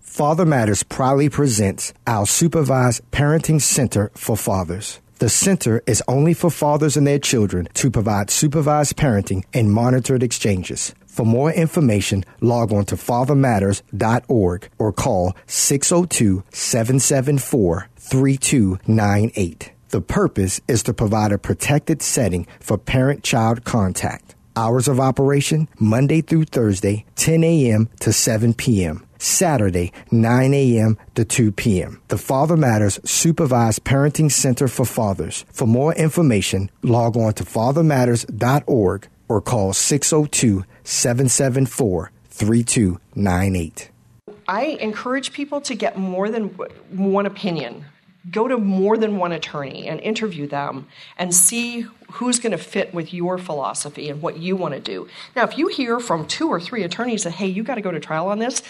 Father Matters proudly presents our supervised parenting center for fathers. The center is only for fathers and their children to provide supervised parenting and monitored exchanges. For more information, log on to fathermatters.org or call 602 774 3298. The purpose is to provide a protected setting for parent child contact. Hours of operation Monday through Thursday, 10 a.m. to 7 p.m. Saturday, 9 a.m. to 2 p.m. The Father Matters Supervised Parenting Center for Fathers. For more information, log on to fathermatters.org or call 602 774 3298. I encourage people to get more than one opinion. Go to more than one attorney and interview them and see who's going to fit with your philosophy and what you want to do. Now, if you hear from two or three attorneys that, hey, you got to go to trial on this,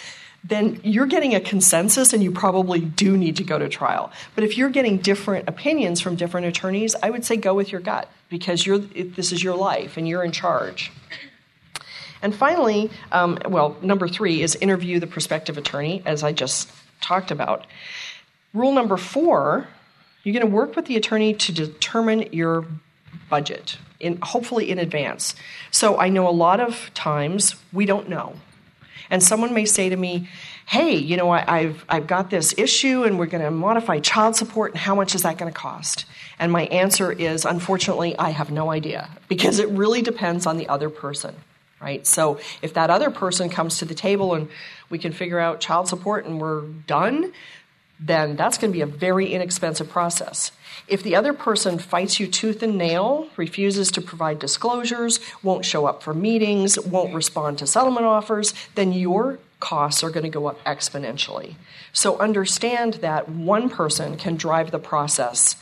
then you're getting a consensus and you probably do need to go to trial. But if you're getting different opinions from different attorneys, I would say go with your gut because this is your life and you're in charge. And finally, um, well, number three is interview the prospective attorney, as I just talked about. Rule number four you're going to work with the attorney to determine your budget, in, hopefully in advance. So I know a lot of times we don't know. And someone may say to me, hey, you know, I, have I've got this issue and we're going to modify child support, and how much is that going to cost? And my answer is, unfortunately, I have no idea because it really depends on the other person, right? So if that other person comes to the table and we can figure out child support and we're done, then that's going to be a very inexpensive process. If the other person fights you tooth and nail, refuses to provide disclosures, won't show up for meetings, won't respond to settlement offers, then your costs are going to go up exponentially. So understand that one person can drive the process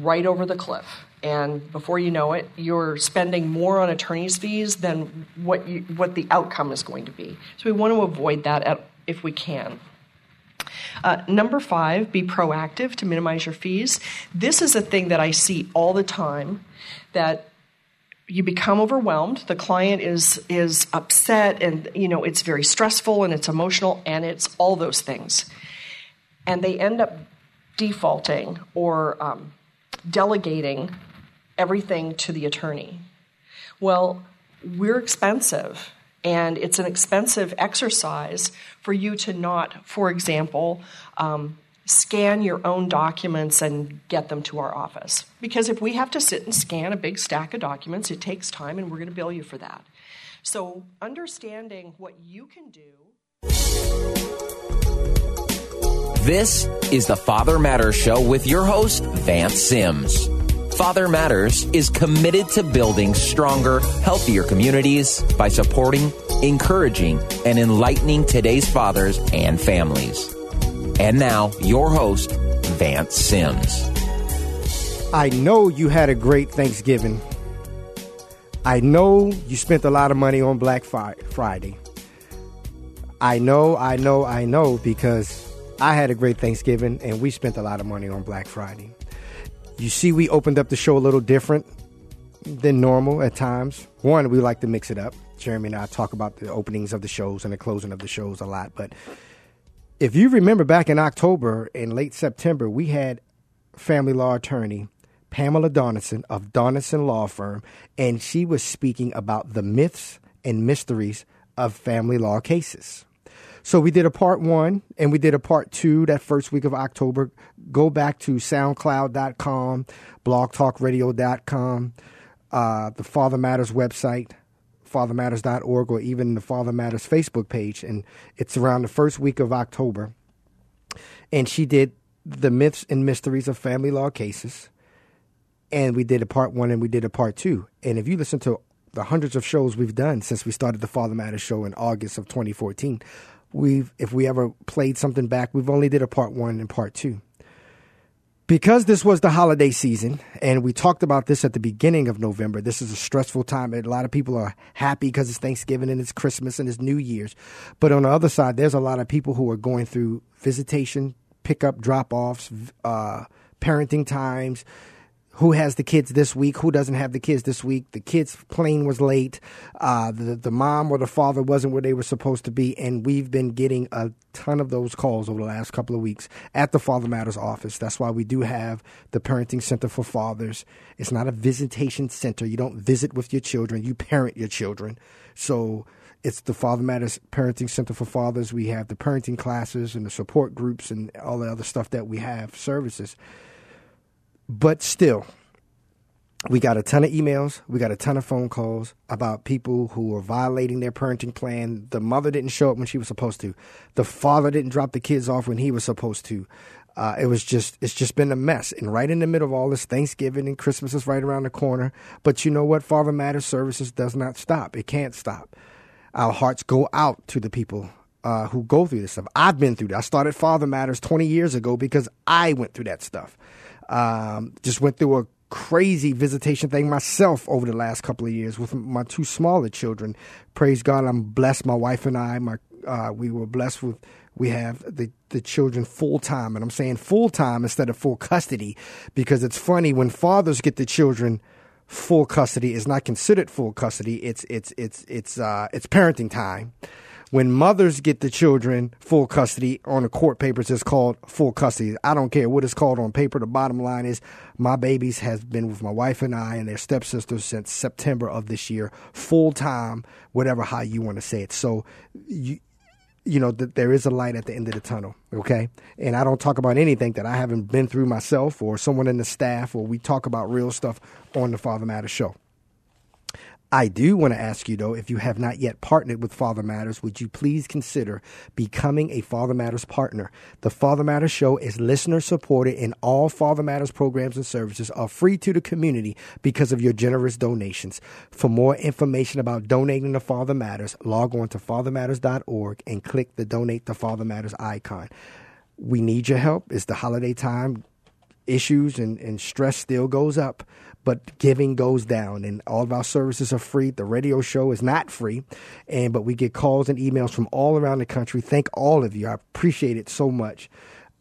right over the cliff. And before you know it, you're spending more on attorney's fees than what, you, what the outcome is going to be. So we want to avoid that at, if we can. Uh, number five, be proactive to minimize your fees. This is a thing that I see all the time that you become overwhelmed. The client is is upset and you know it's very stressful and it's emotional and it's all those things. And they end up defaulting or um, delegating everything to the attorney. Well we're expensive and it's an expensive exercise for you to not, for example, um, scan your own documents and get them to our office. Because if we have to sit and scan a big stack of documents, it takes time and we're going to bill you for that. So, understanding what you can do. This is the Father Matters Show with your host, Vance Sims. Father Matters is committed to building stronger, healthier communities by supporting, encouraging, and enlightening today's fathers and families. And now, your host, Vance Sims. I know you had a great Thanksgiving. I know you spent a lot of money on Black Friday. I know, I know, I know because I had a great Thanksgiving and we spent a lot of money on Black Friday. You see, we opened up the show a little different than normal at times. One, we like to mix it up. Jeremy and I talk about the openings of the shows and the closing of the shows a lot. But if you remember back in October and late September, we had family law attorney Pamela Donison of Donison Law Firm, and she was speaking about the myths and mysteries of family law cases. So we did a part one and we did a part two that first week of October. Go back to soundcloud.com, blogtalkradio.com, uh, the Father Matters website, fathermatters.org, or even the Father Matters Facebook page. And it's around the first week of October. And she did the myths and mysteries of family law cases. And we did a part one and we did a part two. And if you listen to the hundreds of shows we've done since we started the Father Matters show in August of 2014, we've if we ever played something back, we've only did a part one and part two. Because this was the holiday season, and we talked about this at the beginning of November, this is a stressful time. A lot of people are happy because it's Thanksgiving and it's Christmas and it's New Year's. But on the other side, there's a lot of people who are going through visitation, pickup, drop offs, uh, parenting times, who has the kids this week, who doesn't have the kids this week. The kids' plane was late. Uh, the, the mom or the father wasn't where they were supposed to be. And we've been getting a ton of those calls over the last couple of weeks at the Father Matters office. That's why we do have the Parenting Center for Fathers. It's not a visitation center. You don't visit with your children, you parent your children. So it's the Father Matters Parenting Center for Fathers. We have the parenting classes and the support groups and all the other stuff that we have, services. But still, we got a ton of emails, we got a ton of phone calls about people who were violating their parenting plan. The mother didn't show up when she was supposed to. The father didn't drop the kids off when he was supposed to. Uh, it was just it's just been a mess. And right in the middle of all this thanksgiving and christmas is right around the corner. But you know what? Father matters services does not stop. It can't stop. Our hearts go out to the people uh, who go through this stuff. I've been through that. I started father matters 20 years ago because i went through that stuff um, just went through a crazy visitation thing myself over the last couple of years with my two smaller children. Praise God, I'm blessed. My wife and I, my uh, we were blessed with we have the the children full time, and I'm saying full time instead of full custody because it's funny when fathers get the children full custody is not considered full custody. It's it's it's it's uh, it's parenting time when mothers get the children full custody on the court papers, it's called full custody. I don't care what it's called on paper. The bottom line is my babies has been with my wife and I and their stepsisters since September of this year, full time, whatever how you want to say it. So you you know that there is a light at the end of the tunnel okay and i don't talk about anything that i haven't been through myself or someone in the staff or we talk about real stuff on the father matter show I do want to ask you, though, if you have not yet partnered with Father Matters, would you please consider becoming a Father Matters partner? The Father Matters show is listener supported, and all Father Matters programs and services are free to the community because of your generous donations. For more information about donating to Father Matters, log on to fathermatters.org and click the Donate to Father Matters icon. We need your help. It's the holiday time. Issues and, and stress still goes up but giving goes down. And all of our services are free. The radio show is not free. And but we get calls and emails from all around the country. Thank all of you. I appreciate it so much.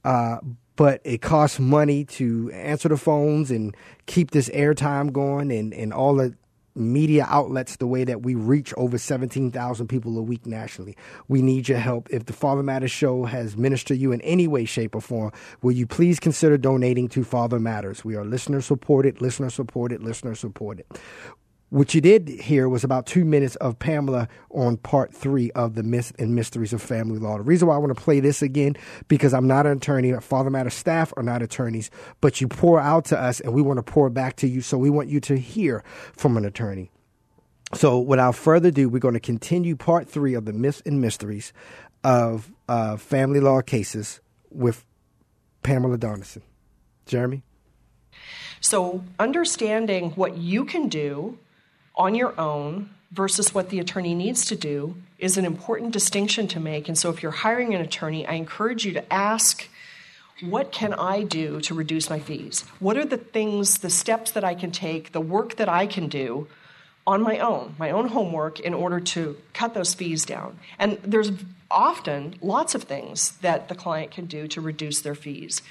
Uh, but it costs money to answer the phones and keep this airtime going and, and all the media outlets the way that we reach over 17,000 people a week nationally. We need your help. If the Father Matters show has ministered you in any way, shape, or form, will you please consider donating to Father Matters? We are listener supported, listener supported, listener supported. What you did hear was about two minutes of Pamela on part three of the myths and mysteries of family law. The reason why I want to play this again because I'm not an attorney. Father Matter staff are not attorneys, but you pour out to us, and we want to pour back to you. So we want you to hear from an attorney. So without further ado, we're going to continue part three of the myths and mysteries of uh, family law cases with Pamela Donison. Jeremy. So understanding what you can do on your own versus what the attorney needs to do is an important distinction to make. And so, if you're hiring an attorney, I encourage you to ask, What can I do to reduce my fees? What are the things, the steps that I can take, the work that I can do on my own, my own homework, in order to cut those fees down? And there's often lots of things that the client can do to reduce their fees.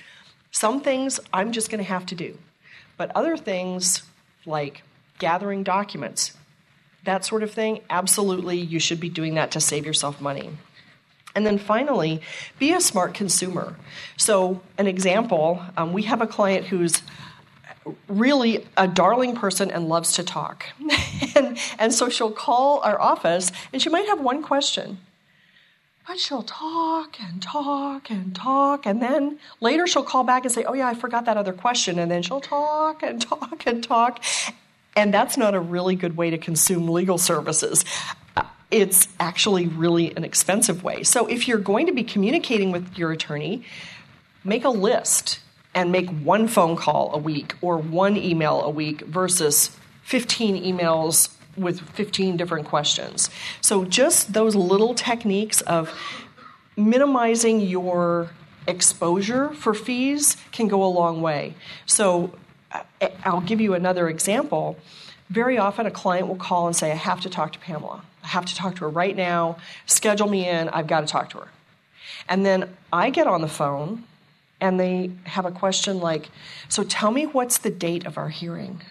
Some things I'm just going to have to do, but other things like gathering documents, that sort of thing, absolutely you should be doing that to save yourself money. And then finally, be a smart consumer. So, an example um, we have a client who's really a darling person and loves to talk. and, and so she'll call our office and she might have one question. But she'll talk and talk and talk. And then later she'll call back and say, Oh, yeah, I forgot that other question. And then she'll talk and talk and talk. And that's not a really good way to consume legal services. Uh, it's actually really an expensive way. So if you're going to be communicating with your attorney, make a list and make one phone call a week or one email a week versus 15 emails with 15 different questions. So just those little techniques of minimizing your exposure for fees can go a long way. So I'll give you another example. Very often, a client will call and say, I have to talk to Pamela. I have to talk to her right now. Schedule me in. I've got to talk to her. And then I get on the phone and they have a question like, So tell me what's the date of our hearing?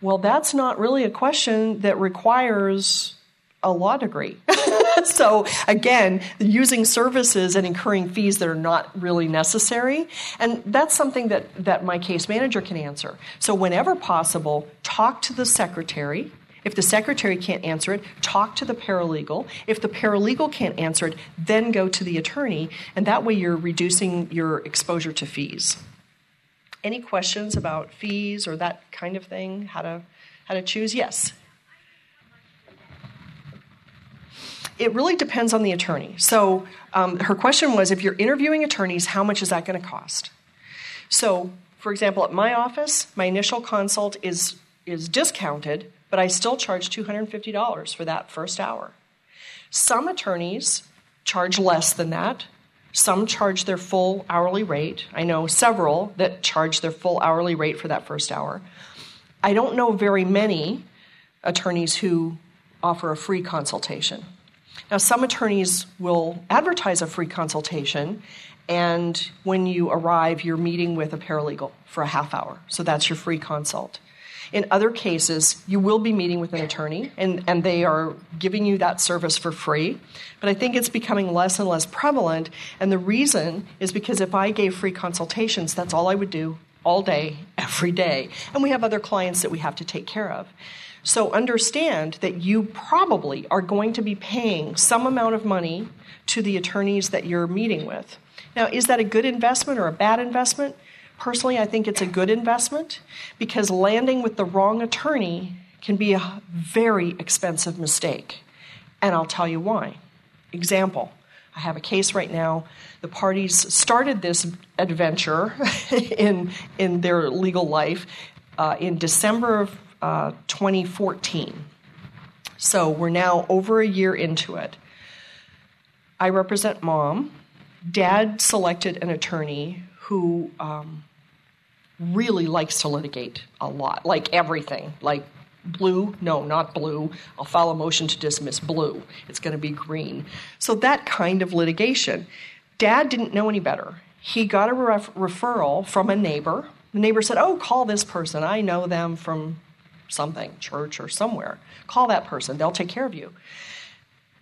Well, that's not really a question that requires a law degree. so again, using services and incurring fees that are not really necessary. And that's something that, that my case manager can answer. So whenever possible, talk to the secretary. If the secretary can't answer it, talk to the paralegal. If the paralegal can't answer it, then go to the attorney. And that way you're reducing your exposure to fees. Any questions about fees or that kind of thing? How to how to choose? Yes. It really depends on the attorney. So um, her question was if you're interviewing attorneys, how much is that going to cost? So, for example, at my office, my initial consult is, is discounted, but I still charge $250 for that first hour. Some attorneys charge less than that. Some charge their full hourly rate. I know several that charge their full hourly rate for that first hour. I don't know very many attorneys who offer a free consultation. Now, some attorneys will advertise a free consultation, and when you arrive, you're meeting with a paralegal for a half hour. So that's your free consult. In other cases, you will be meeting with an attorney, and, and they are giving you that service for free. But I think it's becoming less and less prevalent, and the reason is because if I gave free consultations, that's all I would do all day, every day. And we have other clients that we have to take care of. So understand that you probably are going to be paying some amount of money to the attorneys that you're meeting with. Now, is that a good investment or a bad investment? Personally, I think it's a good investment because landing with the wrong attorney can be a very expensive mistake. And I'll tell you why. Example I have a case right now. The parties started this adventure in, in their legal life uh, in December of uh, 2014. So we're now over a year into it. I represent mom. Dad selected an attorney who um, really likes to litigate a lot, like everything, like blue no not blue. I'll file a motion to dismiss blue. It's going to be green. So that kind of litigation. Dad didn't know any better. He got a ref- referral from a neighbor. The neighbor said oh call this person. I know them from something, church or somewhere. Call that person, they'll take care of you.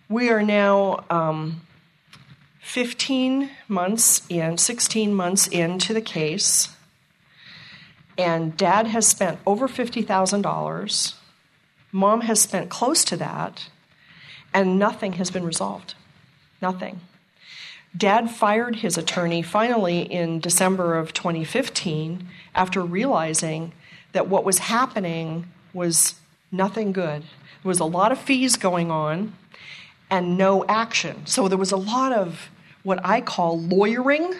We are now um, 15 months in, 16 months into the case, and dad has spent over $50,000. Mom has spent close to that, and nothing has been resolved. Nothing. Dad fired his attorney finally in December of 2015 after realizing that what was happening was nothing good. There was a lot of fees going on and no action. So there was a lot of what I call lawyering.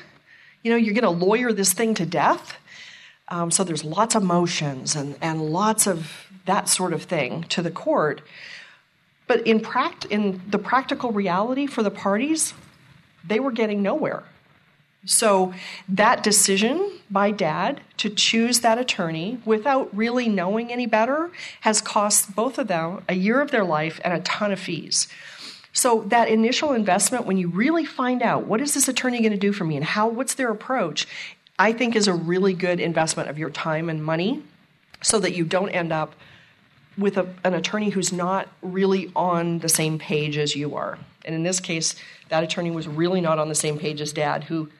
You know, you're going to lawyer this thing to death. Um, so there's lots of motions and, and lots of that sort of thing to the court. But in, pract- in the practical reality for the parties, they were getting nowhere. So that decision by dad to choose that attorney without really knowing any better has cost both of them a year of their life and a ton of fees. So that initial investment when you really find out what is this attorney going to do for me and how what's their approach, I think is a really good investment of your time and money so that you don't end up with a, an attorney who's not really on the same page as you are. And in this case, that attorney was really not on the same page as dad who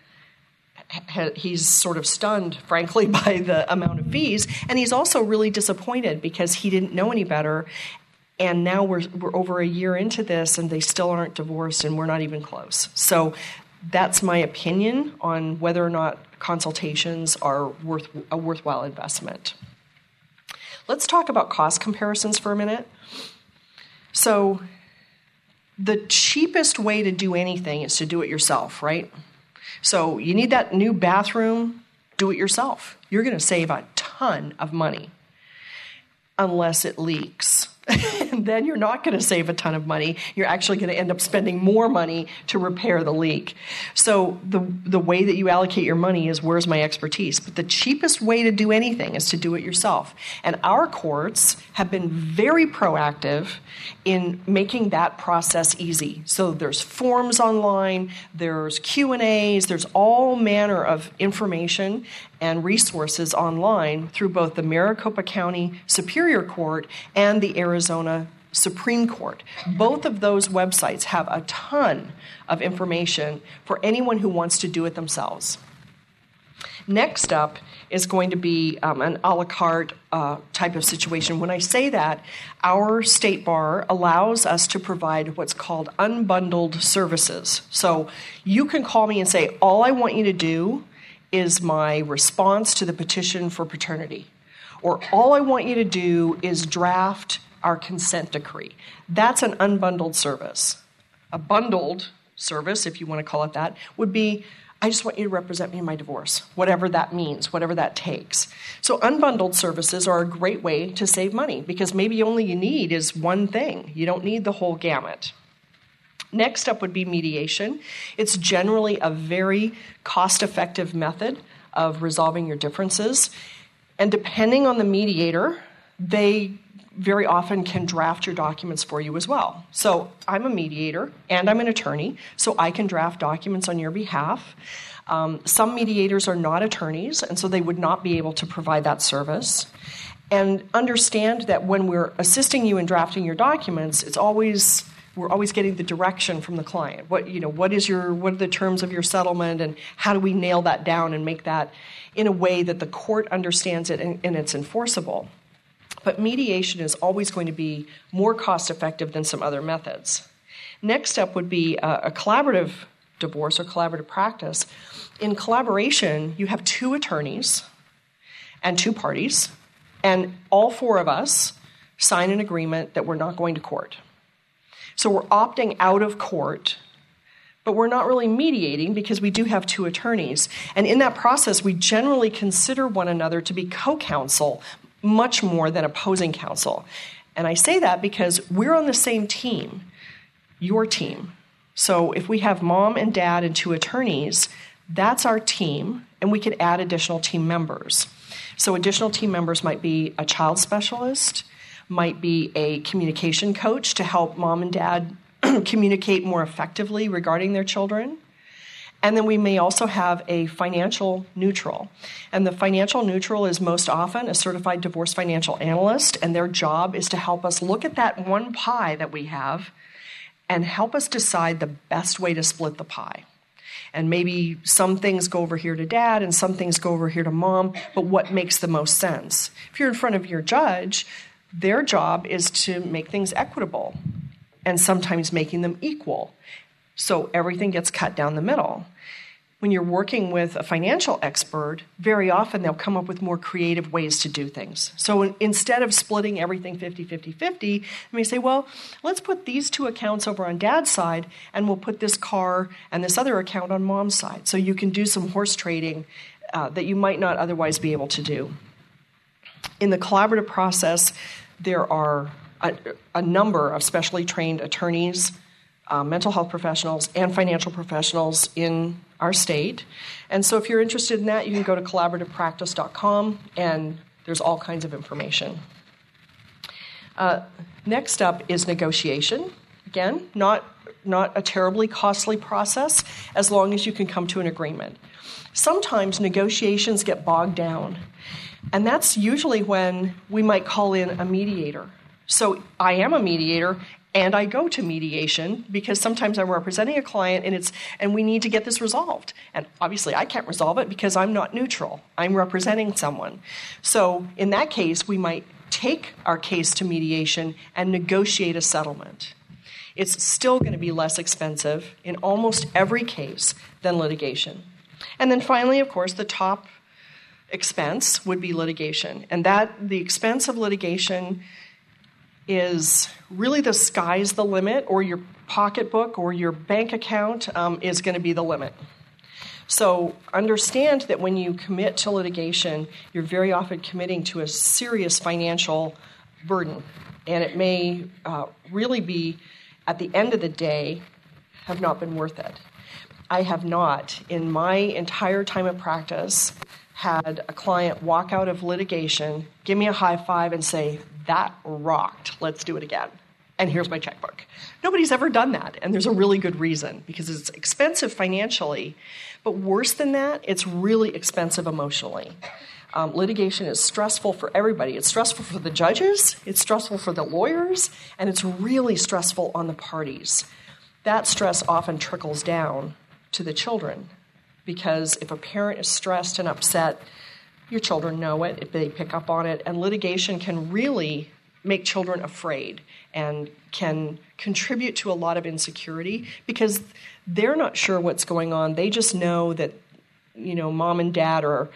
he's sort of stunned, frankly, by the amount of fees. And he's also really disappointed because he didn't know any better. And now we're, we're over a year into this and they still aren't divorced and we're not even close. So that's my opinion on whether or not consultations are worth a worthwhile investment. Let's talk about cost comparisons for a minute. So, the cheapest way to do anything is to do it yourself, right? So you need that new bathroom, do it yourself. You're going to save a ton of money unless it leaks. and then you're not going to save a ton of money. You're actually going to end up spending more money to repair the leak. So the the way that you allocate your money is where's my expertise. But the cheapest way to do anything is to do it yourself. And our courts have been very proactive in making that process easy. So there's forms online, there's Q&As, there's all manner of information and resources online through both the Maricopa County Superior Court and the Arizona Supreme Court. Both of those websites have a ton of information for anyone who wants to do it themselves. Next up is going to be um, an a la carte uh, type of situation. When I say that, our state bar allows us to provide what's called unbundled services. So you can call me and say, All I want you to do is my response to the petition for paternity. Or all I want you to do is draft our consent decree. That's an unbundled service. A bundled service, if you want to call it that, would be I just want you to represent me in my divorce, whatever that means, whatever that takes. So, unbundled services are a great way to save money because maybe only you need is one thing. You don't need the whole gamut. Next up would be mediation. It's generally a very cost effective method of resolving your differences. And depending on the mediator, they very often can draft your documents for you as well. So I'm a mediator and I'm an attorney, so I can draft documents on your behalf. Um, some mediators are not attorneys, and so they would not be able to provide that service. And understand that when we're assisting you in drafting your documents, it's always we're always getting the direction from the client. What you know, what is your what are the terms of your settlement, and how do we nail that down and make that in a way that the court understands it and, and it's enforceable. But mediation is always going to be more cost effective than some other methods. Next up would be a, a collaborative divorce or collaborative practice. In collaboration, you have two attorneys and two parties, and all four of us sign an agreement that we're not going to court. So we're opting out of court, but we're not really mediating because we do have two attorneys. And in that process, we generally consider one another to be co counsel much more than opposing counsel. And I say that because we're on the same team, your team. So if we have mom and dad and two attorneys, that's our team, and we could add additional team members. So additional team members might be a child specialist, might be a communication coach to help mom and dad communicate more effectively regarding their children. And then we may also have a financial neutral. And the financial neutral is most often a certified divorce financial analyst, and their job is to help us look at that one pie that we have and help us decide the best way to split the pie. And maybe some things go over here to dad and some things go over here to mom, but what makes the most sense? If you're in front of your judge, their job is to make things equitable and sometimes making them equal. So everything gets cut down the middle. When you're working with a financial expert, very often they'll come up with more creative ways to do things. So instead of splitting everything 50 50 50, they may say, well, let's put these two accounts over on dad's side, and we'll put this car and this other account on mom's side. So you can do some horse trading uh, that you might not otherwise be able to do. In the collaborative process, there are a, a number of specially trained attorneys uh, mental health professionals and financial professionals in our state. And so if you're interested in that, you can go to collaborativepractice.com and there's all kinds of information. Uh, next up is negotiation. Again, not, not a terribly costly process as long as you can come to an agreement. Sometimes negotiations get bogged down, and that's usually when we might call in a mediator. So I am a mediator and I go to mediation because sometimes I'm representing a client and it's and we need to get this resolved. And obviously I can't resolve it because I'm not neutral. I'm representing someone. So in that case we might take our case to mediation and negotiate a settlement. It's still going to be less expensive in almost every case than litigation. And then finally of course the top expense would be litigation. And that the expense of litigation is really the sky's the limit, or your pocketbook or your bank account um, is going to be the limit. So understand that when you commit to litigation, you're very often committing to a serious financial burden, and it may uh, really be, at the end of the day, have not been worth it. I have not, in my entire time of practice, had a client walk out of litigation, give me a high five, and say, That rocked, let's do it again. And here's my checkbook. Nobody's ever done that, and there's a really good reason because it's expensive financially, but worse than that, it's really expensive emotionally. Um, litigation is stressful for everybody. It's stressful for the judges, it's stressful for the lawyers, and it's really stressful on the parties. That stress often trickles down to the children because if a parent is stressed and upset, your children know it, they pick up on it, and litigation can really make children afraid and can contribute to a lot of insecurity because they're not sure what's going on. They just know that, you know, mom and dad are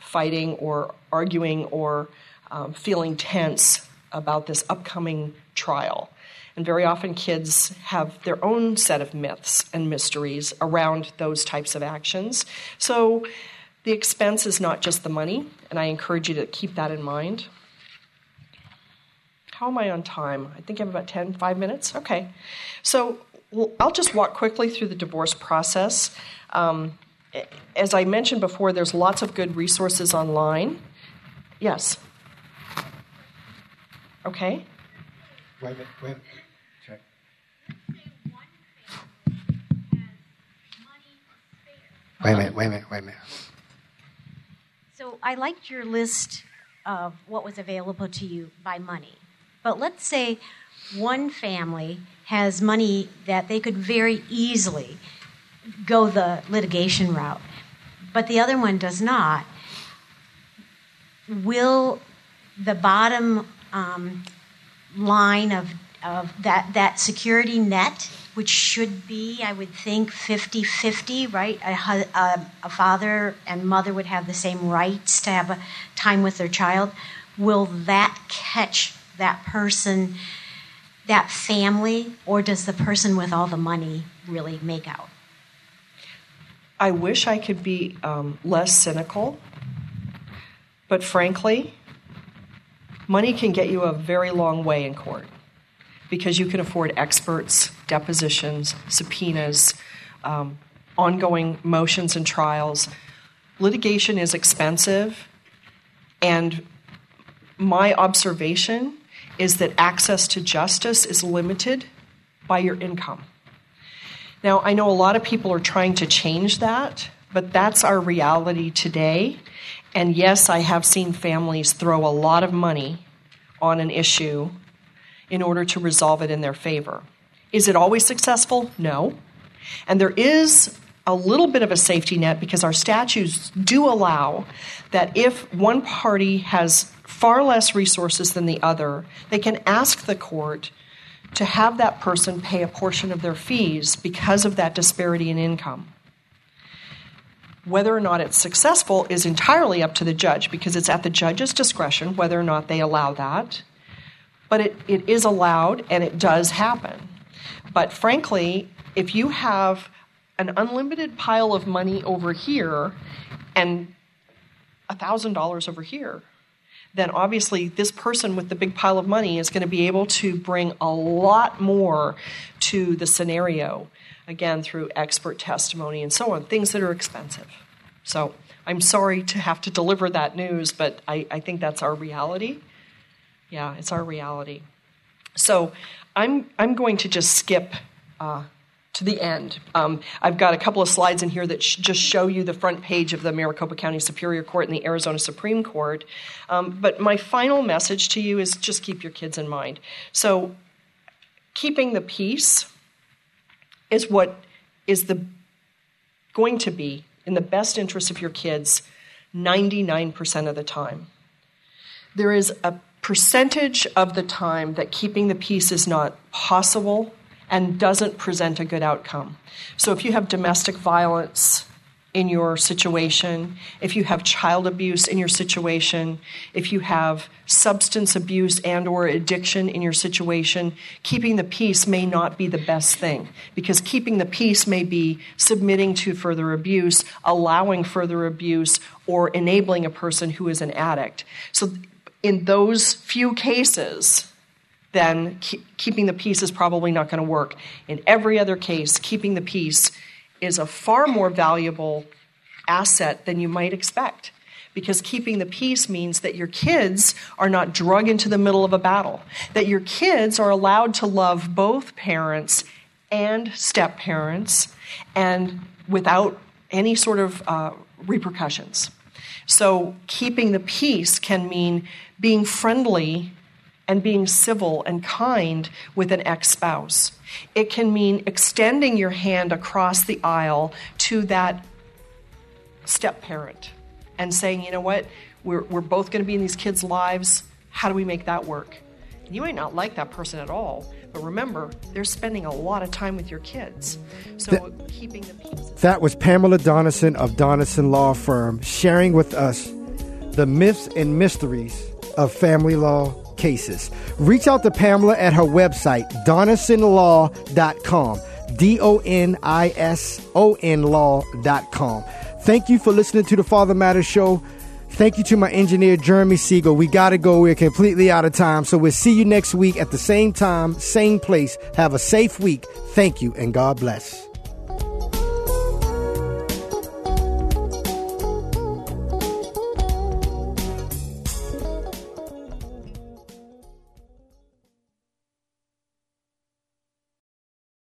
fighting or arguing or um, feeling tense about this upcoming trial. And very often, kids have their own set of myths and mysteries around those types of actions. So, the expense is not just the money, and I encourage you to keep that in mind. How am I on time? I think I have about 10, 5 minutes. Okay. So, well, I'll just walk quickly through the divorce process. Um, as I mentioned before, there's lots of good resources online. Yes. Okay. Wait a minute. Wait. Check. Wait a minute. Wait a minute. Wait a minute. So I liked your list of what was available to you by money. But let's say one family has money that they could very easily go the litigation route, but the other one does not. Will the bottom um, line of, of that, that security net, which should be, I would think, 50 50, right? A, a, a father and mother would have the same rights to have a time with their child. Will that catch that person, that family, or does the person with all the money really make out? I wish I could be um, less cynical, but frankly, money can get you a very long way in court because you can afford experts, depositions, subpoenas, um, ongoing motions and trials. Litigation is expensive, and my observation is that access to justice is limited by your income. Now, I know a lot of people are trying to change that, but that's our reality today. And yes, I have seen families throw a lot of money on an issue in order to resolve it in their favor. Is it always successful? No. And there is a little bit of a safety net because our statutes do allow that if one party has far less resources than the other, they can ask the court to have that person pay a portion of their fees because of that disparity in income. Whether or not it's successful is entirely up to the judge because it's at the judge's discretion whether or not they allow that. But it, it is allowed and it does happen. But frankly, if you have an unlimited pile of money over here and $1,000 over here, then obviously this person with the big pile of money is going to be able to bring a lot more to the scenario, again, through expert testimony and so on, things that are expensive. So I'm sorry to have to deliver that news, but I, I think that's our reality. Yeah, it's our reality. So I'm, I'm going to just skip uh, to the end. Um, I've got a couple of slides in here that sh- just show you the front page of the Maricopa County Superior Court and the Arizona Supreme Court. Um, but my final message to you is just keep your kids in mind. So, keeping the peace is what is the going to be in the best interest of your kids 99% of the time. There is a percentage of the time that keeping the peace is not possible and doesn't present a good outcome. So if you have domestic violence in your situation, if you have child abuse in your situation, if you have substance abuse and or addiction in your situation, keeping the peace may not be the best thing because keeping the peace may be submitting to further abuse, allowing further abuse or enabling a person who is an addict. So in those few cases, then keep, keeping the peace is probably not going to work. In every other case, keeping the peace is a far more valuable asset than you might expect. Because keeping the peace means that your kids are not drug into the middle of a battle, that your kids are allowed to love both parents and step parents and without any sort of uh, repercussions. So, keeping the peace can mean being friendly and being civil and kind with an ex spouse. It can mean extending your hand across the aisle to that step parent and saying, you know what, we're, we're both going to be in these kids' lives. How do we make that work? You might not like that person at all, but remember, they're spending a lot of time with your kids. So that, keeping the peace. That was Pamela Donison of Donison Law Firm sharing with us the myths and mysteries of family law cases. Reach out to Pamela at her website, donisonlaw.com. D O N I S O N law.com. Thank you for listening to the Father Matters Show. Thank you to my engineer, Jeremy Siegel. We got to go. We're completely out of time. So we'll see you next week at the same time, same place. Have a safe week. Thank you, and God bless.